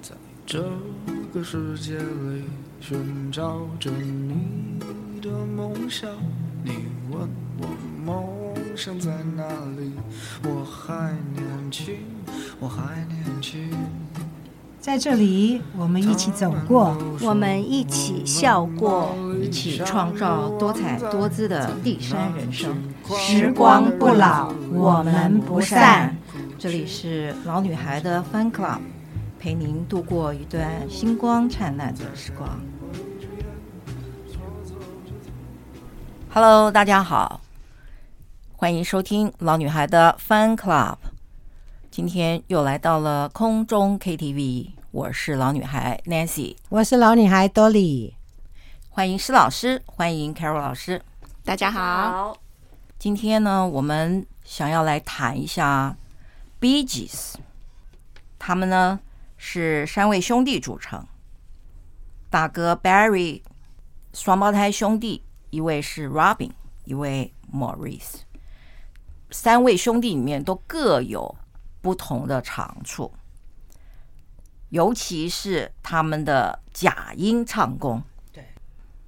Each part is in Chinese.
在这个世界里寻找着你的梦想，你问我梦想在哪里？我还年轻，我还年轻。在这里，我们一起走过，我们一起笑过，一起创造多彩多姿的第三人生。时光不老，我们不散。这里是老女孩的 Fun Club，陪您度过一段星光灿烂的时光。Hello，大家好，欢迎收听老女孩的 Fun Club。今天又来到了空中 KTV。我是老女孩 Nancy，我是老女孩 Dolly，欢迎施老师，欢迎 Carol 老师，大家好。今天呢，我们想要来谈一下 Bee Gees，他们呢是三位兄弟组成，大哥 Barry，双胞胎兄弟，一位是 Robin，一位 Maurice，三位兄弟里面都各有不同的长处。尤其是他们的假音唱功，对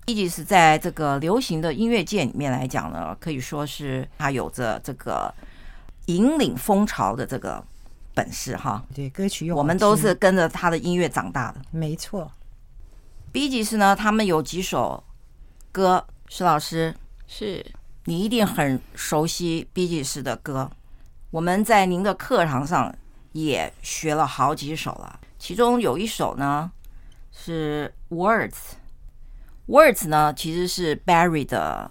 ，Bee Gees 在这个流行的音乐界里面来讲呢，可以说是他有着这个引领风潮的这个本事哈。对，歌曲我们都是跟着他的音乐长大的，没错。Bee Gees 呢，他们有几首歌，石老师。是。你一定很熟悉 Bee Gees 的歌，我们在您的课堂上也学了好几首了。其中有一首呢是 Words，Words 呢其实是 Barry 的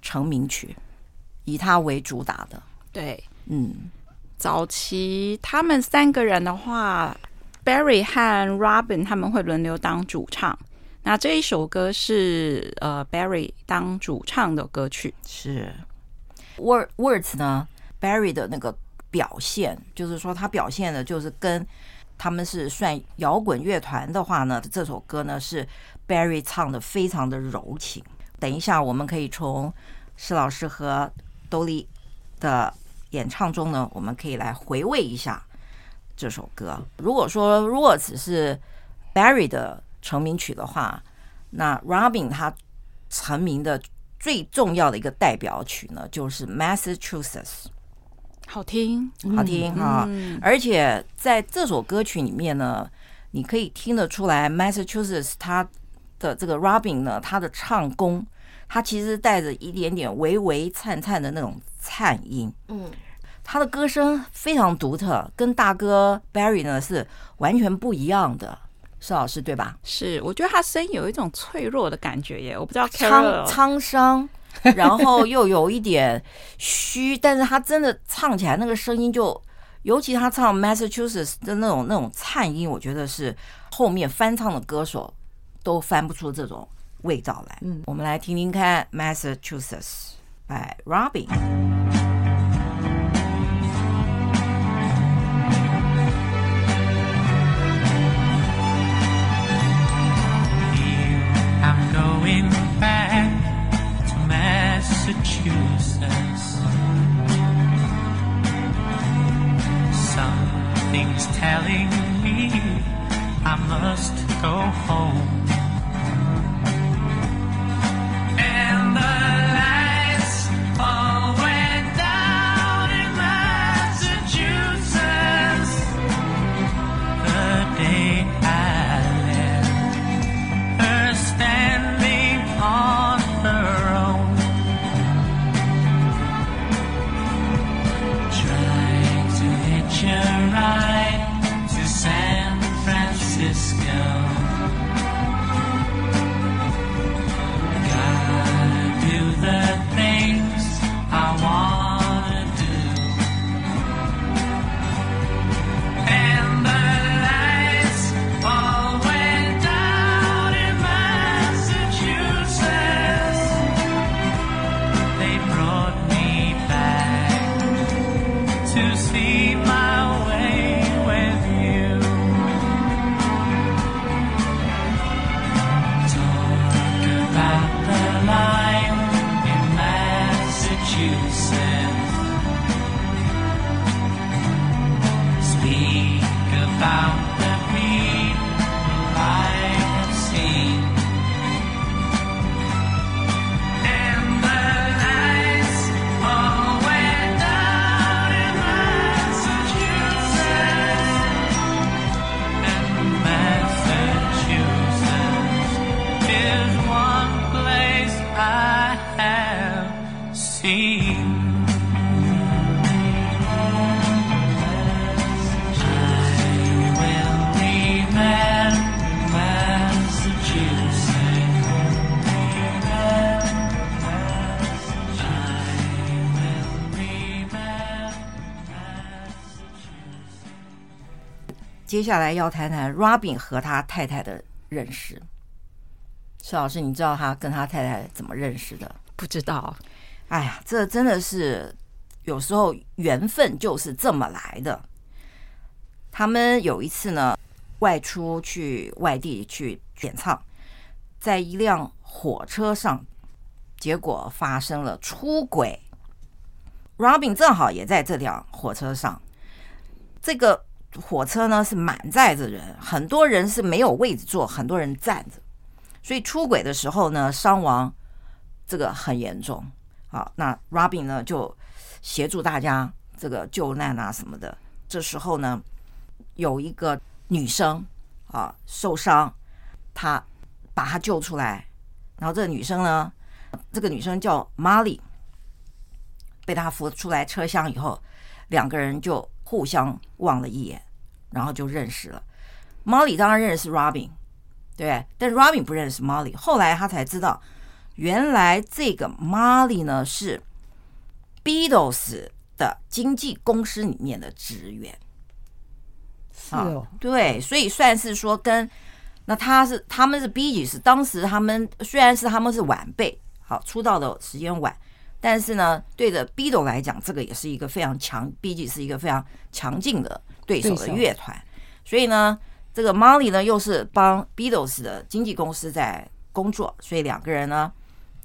成名曲，以他为主打的。对，嗯，早期他们三个人的话，Barry 和 Robin 他们会轮流当主唱。那这一首歌是呃 Barry 当主唱的歌曲，是 Word Words 呢 Barry 的那个表现，就是说他表现的就是跟。他们是算摇滚乐团的话呢，这首歌呢是 Barry 唱的非常的柔情。等一下，我们可以从施老师和 Dolly 的演唱中呢，我们可以来回味一下这首歌。如果说如果只是 Barry 的成名曲的话，那 Robin 他成名的最重要的一个代表曲呢，就是 Massachusetts。好听，好听哈！嗯、而且在这首歌曲里面呢，你可以听得出来，Massachusetts 他的这个 Robin 呢，他的唱功，他其实带着一点点微微颤颤的那种颤音。嗯，他的歌声非常独特，跟大哥 Barry 呢是完全不一样的。施老师对吧？是，我觉得他声音有一种脆弱的感觉耶，我不知道沧沧桑。然后又有一点虚，但是他真的唱起来那个声音就，尤其他唱 Massachusetts 的那种那种颤音，我觉得是后面翻唱的歌手都翻不出这种味道来。嗯，我们来听听看 Massachusetts by Robin。Massachusetts. Something's telling me I must go home. see my 接下来要谈谈 Robin 和他太太的认识。施老师，你知道他跟他太太怎么认识的？不知道。哎呀，这真的是有时候缘分就是这么来的。他们有一次呢，外出去外地去演唱，在一辆火车上，结果发生了出轨。Robin 正好也在这辆火车上，这个火车呢是满载着人，很多人是没有位置坐，很多人站着，所以出轨的时候呢，伤亡这个很严重。好，那 Robin 呢就协助大家这个救难啊什么的。这时候呢，有一个女生啊受伤，他把她救出来，然后这个女生呢，这个女生叫 Molly。被他扶出来车厢以后，两个人就互相望了一眼，然后就认识了。Molly 当然认识 Robin，对，但 Robin 不认识 Molly。后来他才知道，原来这个 Molly 呢是 Beatles 的经纪公司里面的职员。是哦，对，所以算是说跟那他是他们是 Bee Gees，当时他们虽然是他们是晚辈，好出道的时间晚。但是呢，对着 Beatles 来讲，这个也是一个非常强，毕竟是一个非常强劲的对手的乐团。所以呢，这个 Molly 呢又是帮 Beatles 的经纪公司在工作，所以两个人呢，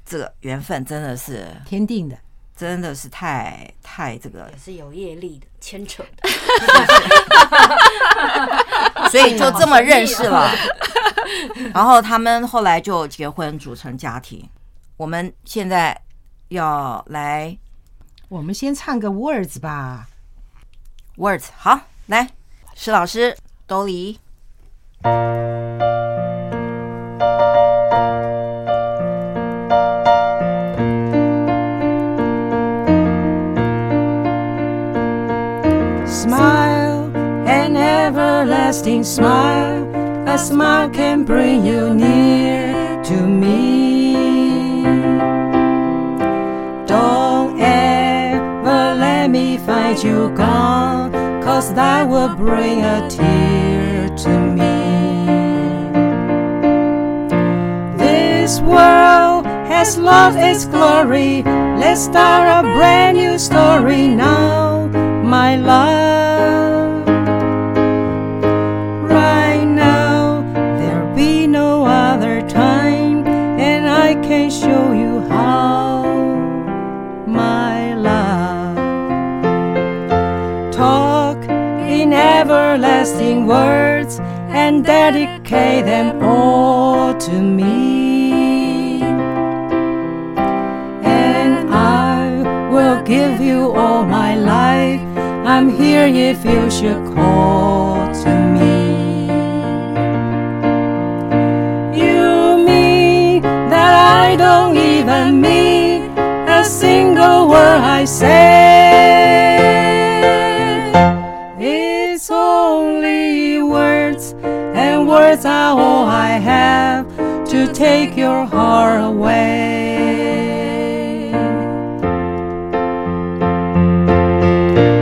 这个缘分真的是天定的，真的是太太这个也是有业力的牵扯的，所以就这么认识了。然后他们后来就结婚组成家庭。我们现在。要来，我们先唱个 Words 吧。Words 好，来，施老师，兜里。Smile an everlasting smile, a smile can bring you near to me. You gone, cause that would bring a tear to me. This world has lost its glory. Let's start a brand new story now, my love. And dedicate them all to me. And I will give you all my life. I'm here if you should call to me. You mean that I don't even mean a single word I say. Take your heart away.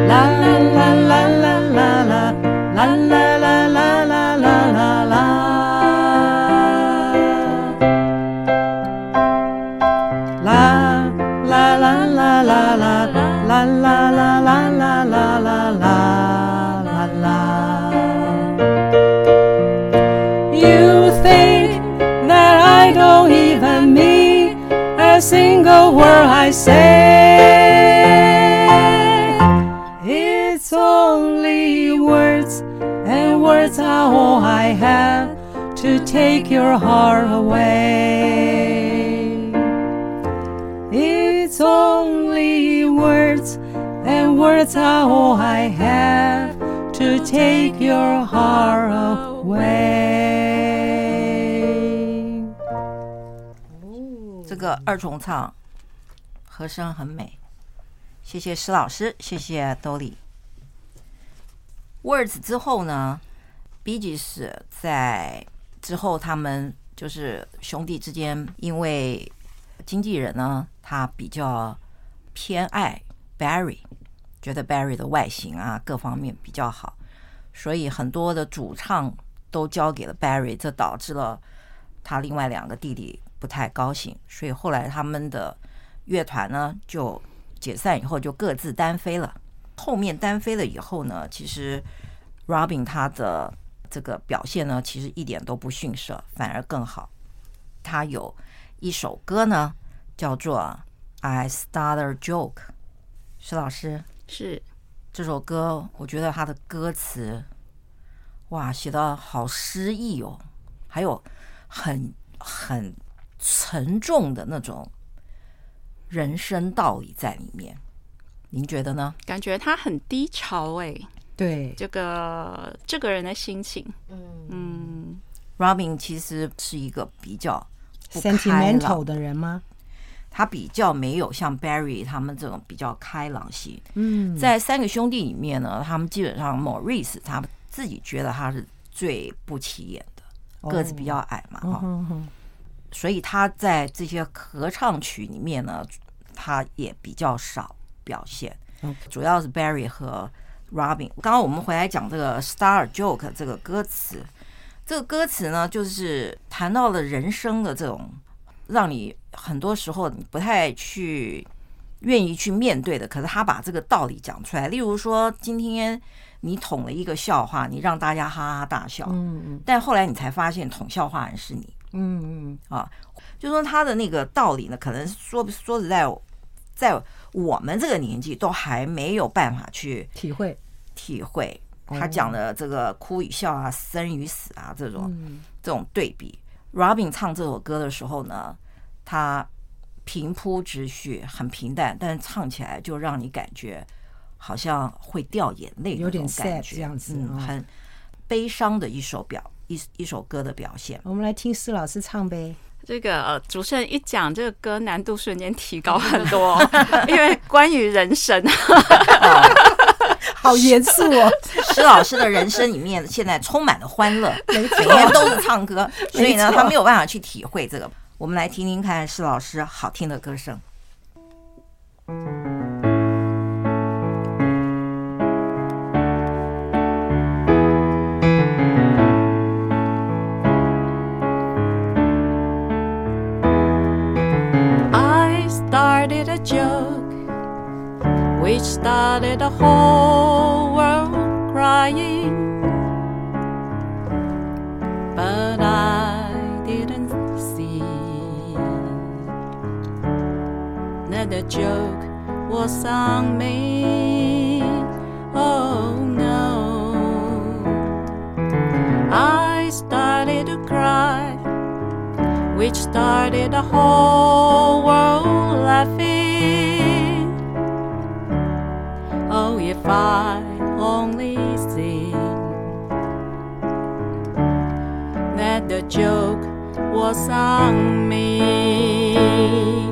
La la la la la la la la la la la la la la la. La la la la la la la la la la single word I say. It's only words, and words are all I have to take your heart away. It's only words, and words are all I have to take your heart away. 个二重唱和声很美，谢谢施老师，谢谢兜里。Words 之后呢，Beges 在之后他们就是兄弟之间，因为经纪人呢，他比较偏爱 Barry，觉得 Barry 的外形啊各方面比较好，所以很多的主唱都交给了 Barry，这导致了他另外两个弟弟不太高兴，所以后来他们的乐团呢就解散以后就各自单飞了。后面单飞了以后呢，其实 Robin 他的这个表现呢，其实一点都不逊色，反而更好。他有一首歌呢，叫做《I Start a Joke》。石老师是这首歌，我觉得他的歌词哇，写的好诗意哦，还有很很沉重的那种人生道理在里面。您觉得呢？感觉他很低潮哎，对，这个这个人的心情，嗯嗯，Robin 其实是一个比较 sentimental 的人吗？他比较没有像 Barry 他们这种比较开朗型。嗯，在三个兄弟里面呢，他们基本上 Maurice 他们自己觉得他是最不起眼的，个子比较矮嘛，哈、哦，所以他在这些合唱曲里面呢，他也比较少。表现，主要是 Barry 和 Robin。刚刚我们回来讲这个 Start a Joke 这个歌词，这个歌词呢，就是谈到了人生的这种让你很多时候你不太去愿意去面对的。可是他把这个道理讲出来，例如说，今天你捅了一个笑话，你让大家哈哈大笑，嗯嗯，但后来你才发现捅笑话人是你，嗯嗯啊，就说他的那个道理呢，可能说说实在，在。我们这个年纪都还没有办法去体会。体会他讲的这个哭与笑啊、生与死啊这种这种对比。Robin 唱这首歌的时候呢，他平铺直叙，很平淡，但是唱起来就让你感觉好像会掉眼泪，有点感觉这样子，很悲伤的一首表一一首歌的表现。我们来听施老师唱呗。这个、呃、主持人一讲这个歌，难度瞬间提高很多，因为关于人生，好严肃哦。施老师的人生里面现在充满了欢乐，每天都是唱歌，所以呢，他没有办法去体会这个。我们来听听看施老师好听的歌声。Started the whole world crying, but I didn't see that the joke was on me. Oh no, I started to cry, which started the whole world laughing. I only see that the joke was on me.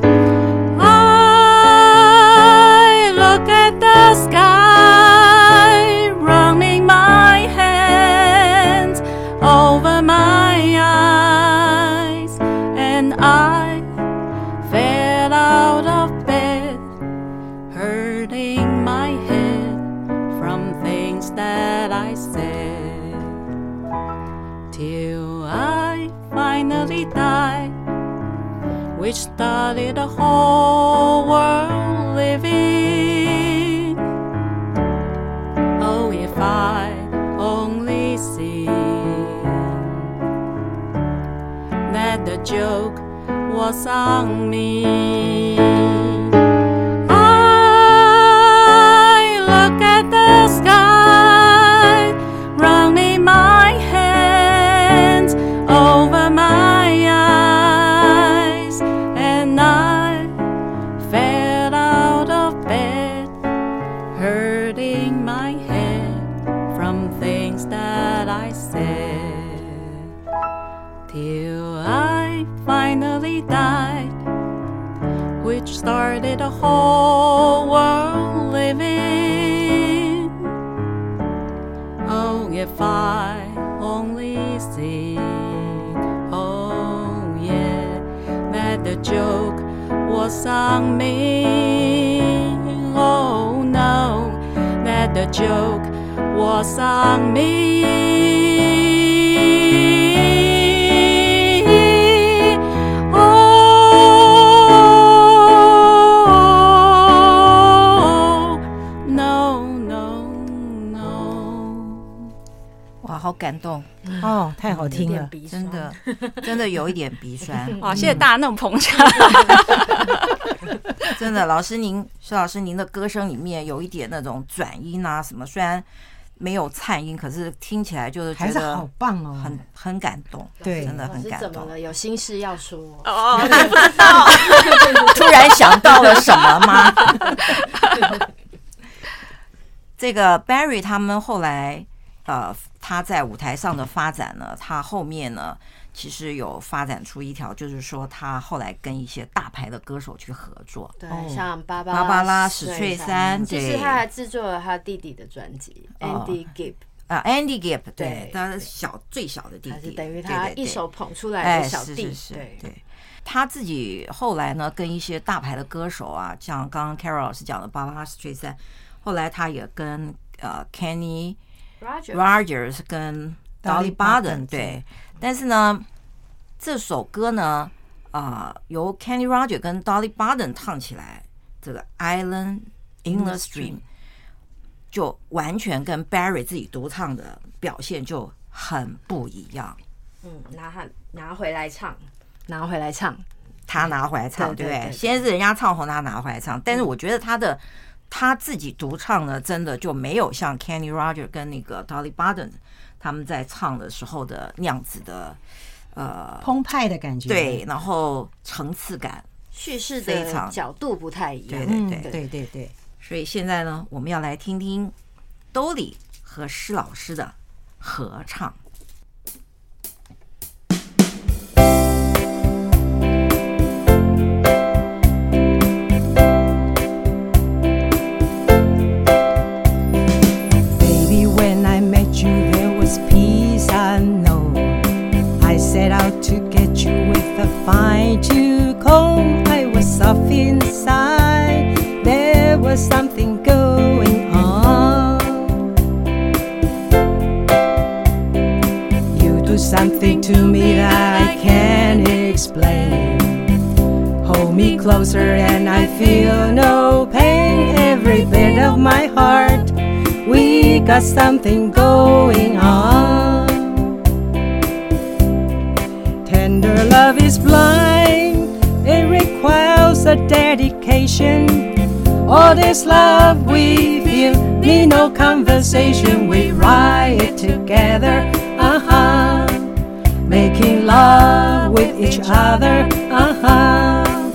Till I finally die, which started the whole world living. Oh, if I only see that the joke was on me. Oh yeah, that the joke was on me. Oh no, that the joke was on me. 好感动，哦，太好听了，鼻真的，真的有一点鼻酸。哇，谢谢大家那么捧场。真的，老师您，施老师您的歌声里面有一点那种转音啊什么，虽然没有颤音，可是听起来就是觉还是好棒哦，很很感动，对真的很感动。怎么了？有心事要说？哦，突然想到了什么吗？这个 Barry 他们后来，呃，他在舞台上的发展呢，他后面呢，其实有发展出一条，就是说他后来跟一些大牌的歌手去合作，对哦，像芭芭芭芭拉史史翠珊对其实他还制作了他弟弟的专辑哦，Andy Gibb，啊，Andy Gibb，对对，他是小最小的弟弟，等于他一手捧出来哎，的小弟是是，是，对，对。他自己后来呢，跟一些大牌的歌手啊，像刚刚 Carol 老师讲的芭芭拉史翠珊，后来他也跟呃 Kenny Rogers 跟 Dolly Parton Parton，对，但是呢，这首歌呢，啊、由 Kenny Rogers 跟 Dolly Parton 唱起来，这个 Island in the Stream 就完全跟 Barry 自己独唱的表现就很不一样。嗯，拿他拿回来唱，拿回来唱，他拿回来唱，对不对？对对对先是人家唱红，他拿回来唱。但是我觉得他的他自己独唱呢，真的就没有像 Kenny Roger 跟那个 Dolly Parton 他们在唱的时候的那样子的呃，澎湃的感觉，对，然后层次感。叙事的角度不太一样。对对，对对对对，所以现在呢，我们要来听听 Dolly 和施老师的合唱。Got something going on. Tender love is blind, it requires a dedication. All this love we feel, need no conversation. We ride it together, uh huh making love with each other. Uh huh.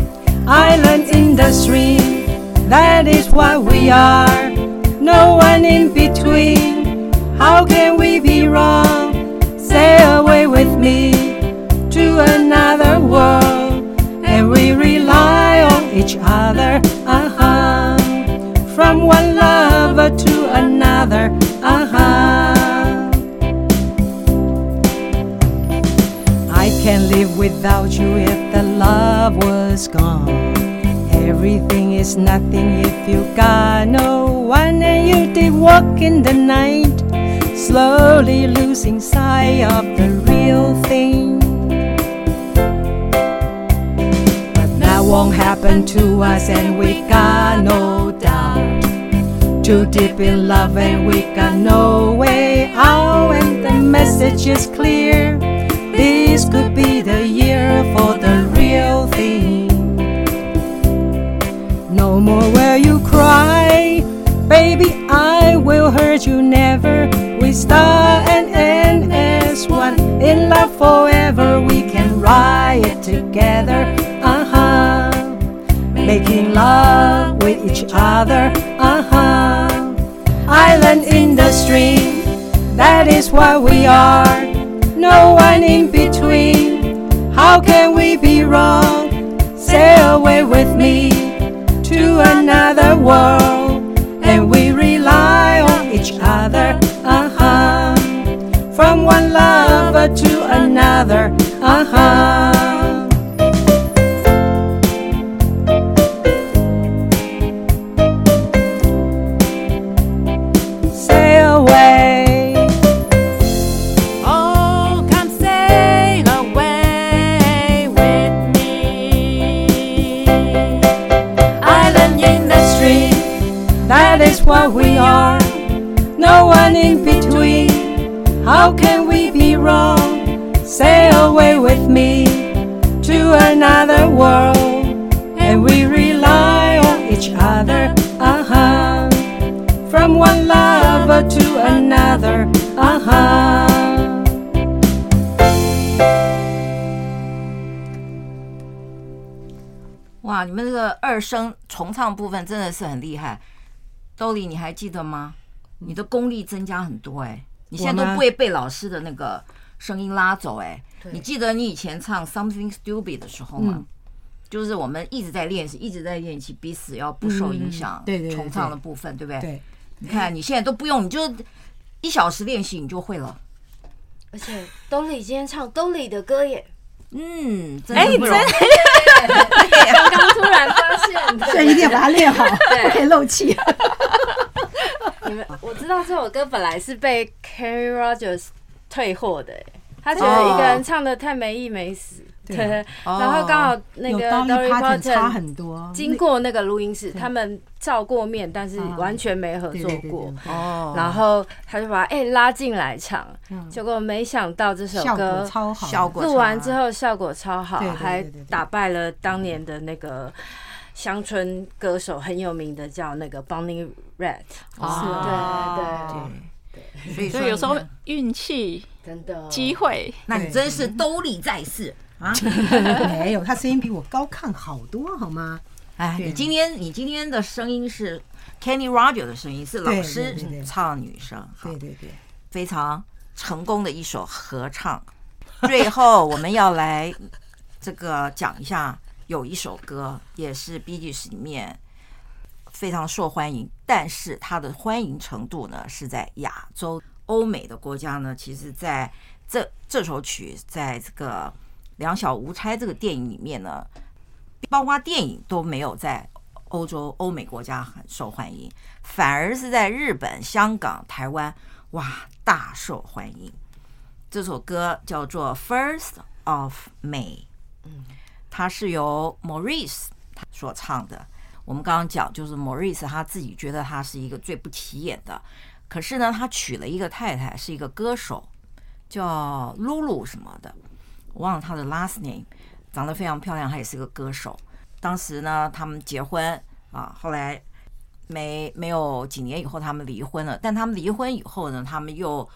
Island in the stream, that is what we are. No one in between. How can we be wrong? Sail away with me to another world, and we rely on each other. Uh huh. From one lover to another. Uh huh. I can't live without you if the love was gone. Everything is nothing if you got no one and you did walk in the night, slowly losing sight of the real thing. But that won't happen to us and we got no doubt. Too deep in love and we got no way out and the message is clear. This could be the year for the real thing. No more will you cry, baby. I will hurt you never. We start and end as one in love forever. We can ride it together. Uh huh. Making love with each other. Uh huh. Island in the stream. That is what we are. No one in between. How can we be wrong? Sail away with me to another world, and we rely on each other. Uh huh. From one lover to another. Uh huh. 重唱部分真的是很厉害。Dolly，你还记得吗？你的功力增加很多哎、欸，你现在都不会被老师的那个声音拉走哎、欸。你记得你以前唱 Something Stupid 的时候吗？嗯、就是我们一直在练习，一直在练习，彼此要不受影响。对对，重唱的部分，对不对？对。你看你现在都不用，你就一小时练习，你就会了。而且 Dolly 今天唱 Dolly 的歌耶。嗯，哎真的。刚刚突然发现，所以一定要把它练好，不可以漏气。你们，我知道这首歌本来是被 Carrie Rogers 退货的，他觉得一个人唱的太没意没死。对，然后刚好那个 Dolly Parton 差很多，经过那个录音室，他们照过面，但是完全没合作过。哦，然后他就把哎拉进来唱，结果没想到这首歌超好，录完之后效果超好，还打败了当年的那个乡村歌手，很有名的叫那个 Bonnie Raitt。哦，对对。对，所以有时候运气真的。机会，那你真是兜里在世。啊，没有，他声音比我高亢好多，好吗？哎，你今天你今天的声音是 Kenny Rogers 的声音，是老师唱女生，对对对，非常成功的一首合唱。最后我们要来这个讲一下，有一首歌也是 Bee Gees 里面非常受欢迎，但是它的欢迎程度呢是在亚洲、欧美的国家呢，其实在这这首曲在这个。两小无猜这个电影里面呢，包括电影都没有在欧洲、欧美国家很受欢迎，反而是在日本、香港、台湾，哇，大受欢迎。这首歌叫做《First of May》，嗯，它是由 Maurice 他所唱的。我们刚刚讲，就是 Maurice 他自己觉得他是一个最不起眼的，可是呢，他娶了一个太太，是一个歌手，叫露露什么的。我忘了他的 last name，长得非常漂亮，他也是个歌手。当时呢，他们结婚啊，后来没没有几年以后，他们离婚了。但他们离婚以后呢，他们又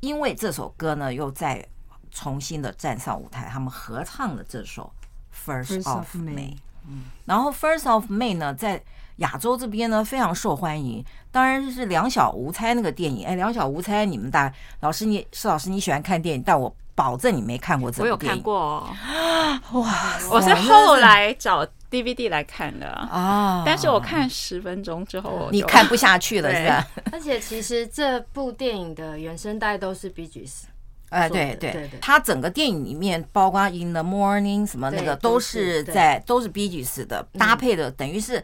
因为这首歌呢，又再重新的站上舞台，他们合唱了这首 First of May。嗯，然后 First of May 呢，在亚洲这边呢非常受欢迎。当然是两小无猜那个电影。哎，两小无猜，你们大老师你是老师你喜欢看电影，但我。保证你没看过这部电影。我有看过哦，哇！我是后来找 DVD 来看的啊，但是我看十分钟之后，你看不下去了，是吧？而且其实这部电影的原声带都是 Gees。哎，对对对，它整个电影里面，包括 In the Morning 什么那个，都是在都是 Gees 的搭配的，等于是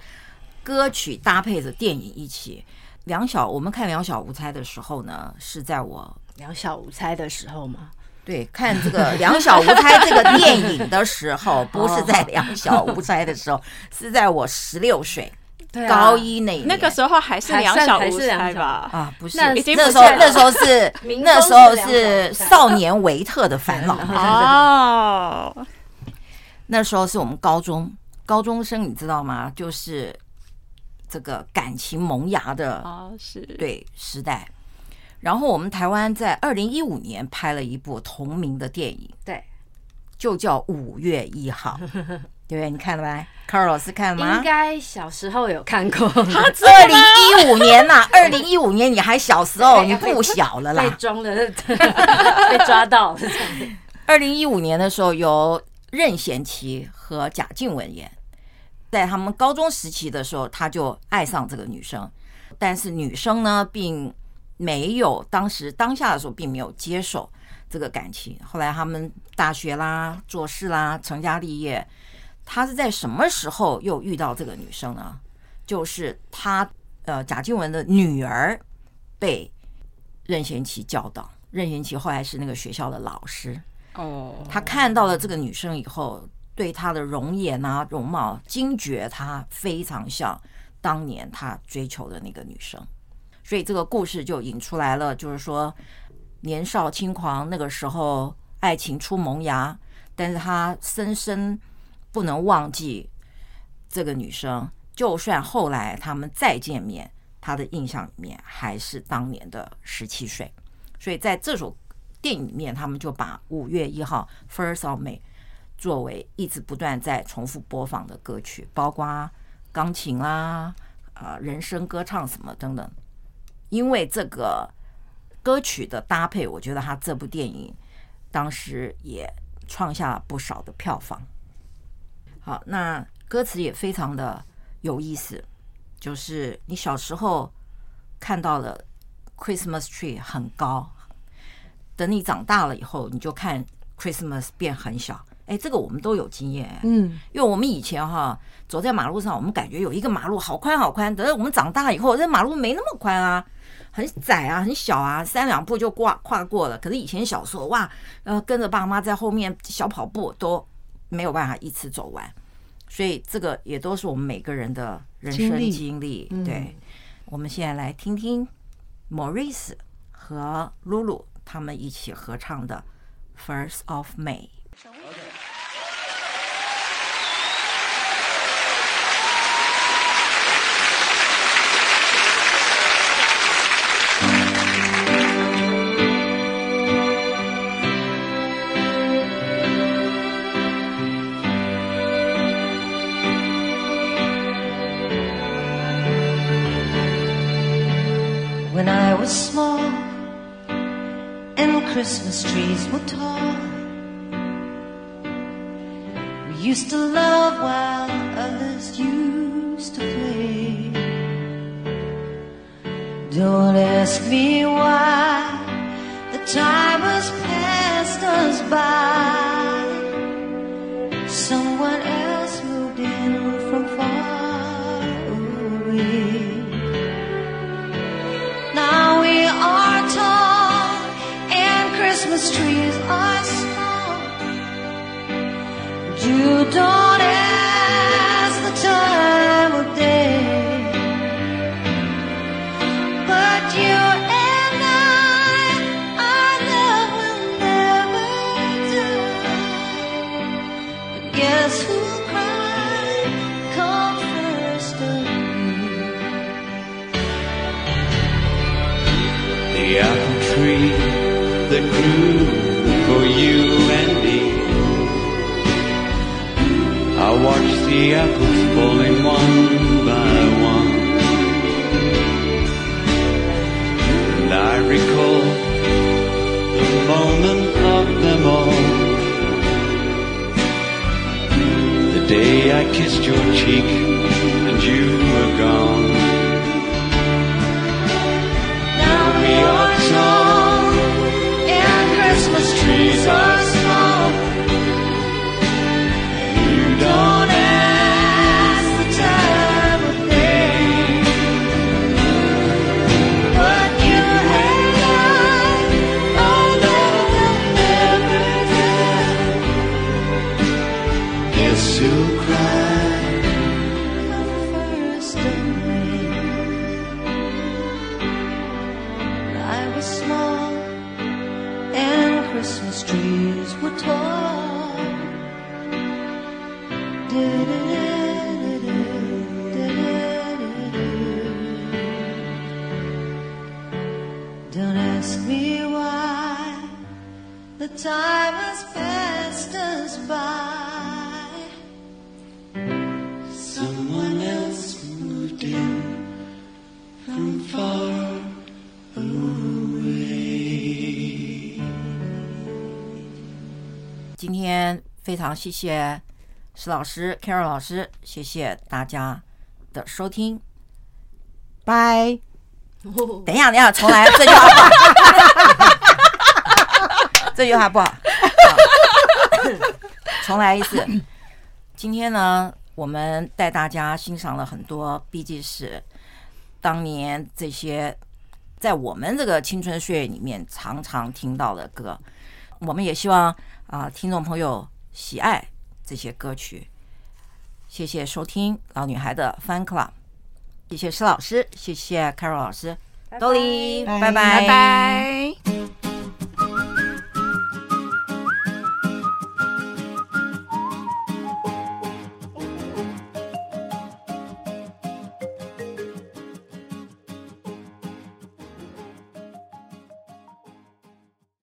歌曲搭配着电影一起。两小，我们看两小无猜的时候呢，是在我两小无猜的时候吗？对，看这个《两小无猜》这个电影的时候，不是在《两小无猜》的时候，是在我十六岁，高一那年那个时候还是《两小无猜》吧？啊，不是，那时候 那时候是那时候是少年维特的烦恼 哦。那时候是我们高中高中生，你知道吗？就是这个感情萌芽的啊，是对时代。然后我们台湾在二零一五年拍了一部同名的电影，对，就叫《五月一号》，对？你看了没？Carl 老师看了吗？应该小时候有看过。二零一五年呐，二零一五年你还小时候，你不小了啦。被装了，被抓到。二零一五年的时候，由任贤齐和贾静雯演，在他们高中时期的时候，他就爱上这个女生，但是女生呢，并没有，当时当下的时候并没有接受这个感情。后来他们大学啦、做事啦、成家立业，他是在什么时候又遇到这个女生呢？就是他呃贾静雯的女儿被任贤齐教导，任贤齐后来是那个学校的老师。哦，他看到了这个女生以后，对她的容颜啊、容貌惊觉，她非常像当年他追求的那个女生。所以这个故事就引出来了，就是说，年少轻狂，那个时候爱情初萌芽，但是他深深不能忘记这个女生，就算后来他们再见面，他的印象里面还是当年的十七岁。所以在这首电影里面，他们就把五月一号 First of May 作为一直不断在重复播放的歌曲，包括钢琴啦、啊、呃、人声歌唱什么等等。因为这个歌曲的搭配，我觉得他这部电影当时也创下了不少的票房。好，那歌词也非常的有意思，就是你小时候看到了 Christmas tree 很高，等你长大了以后，你就看 Christmas 变很小。哎，这个我们都有经验，嗯，因为我们以前哈走在马路上，我们感觉有一个马路好宽好宽，等到我们长大以后，这马路没那么宽啊。很窄啊，很小啊，三两步就跨跨过了。可是以前小时候哇，呃，跟着爸妈在后面小跑步都没有办法一次走完，所以这个也都是我们每个人的人生经历。嗯、对，我们现在来听听 Maurice 和 Lulu 他们一起合唱的《First of May》。Used to love You don't the apples falling one by one. And I recall the moment of them all. The day I kissed your cheek 今天非常谢谢石老师、Carol 老师，谢谢大家的收听，拜。等一下，等一下，重来，这句话不好，这句话不好，重来一次。今天呢，我们带大家欣赏了很多毕竟是当年这些在我们这个青春岁月里面常常听到的歌，我们也希望啊、呃，听众朋友喜爱这些歌曲。谢谢收听老女孩的 Fan Club。谢谢施老师，谢谢 Carol 老师，Dolly，拜拜，拜拜。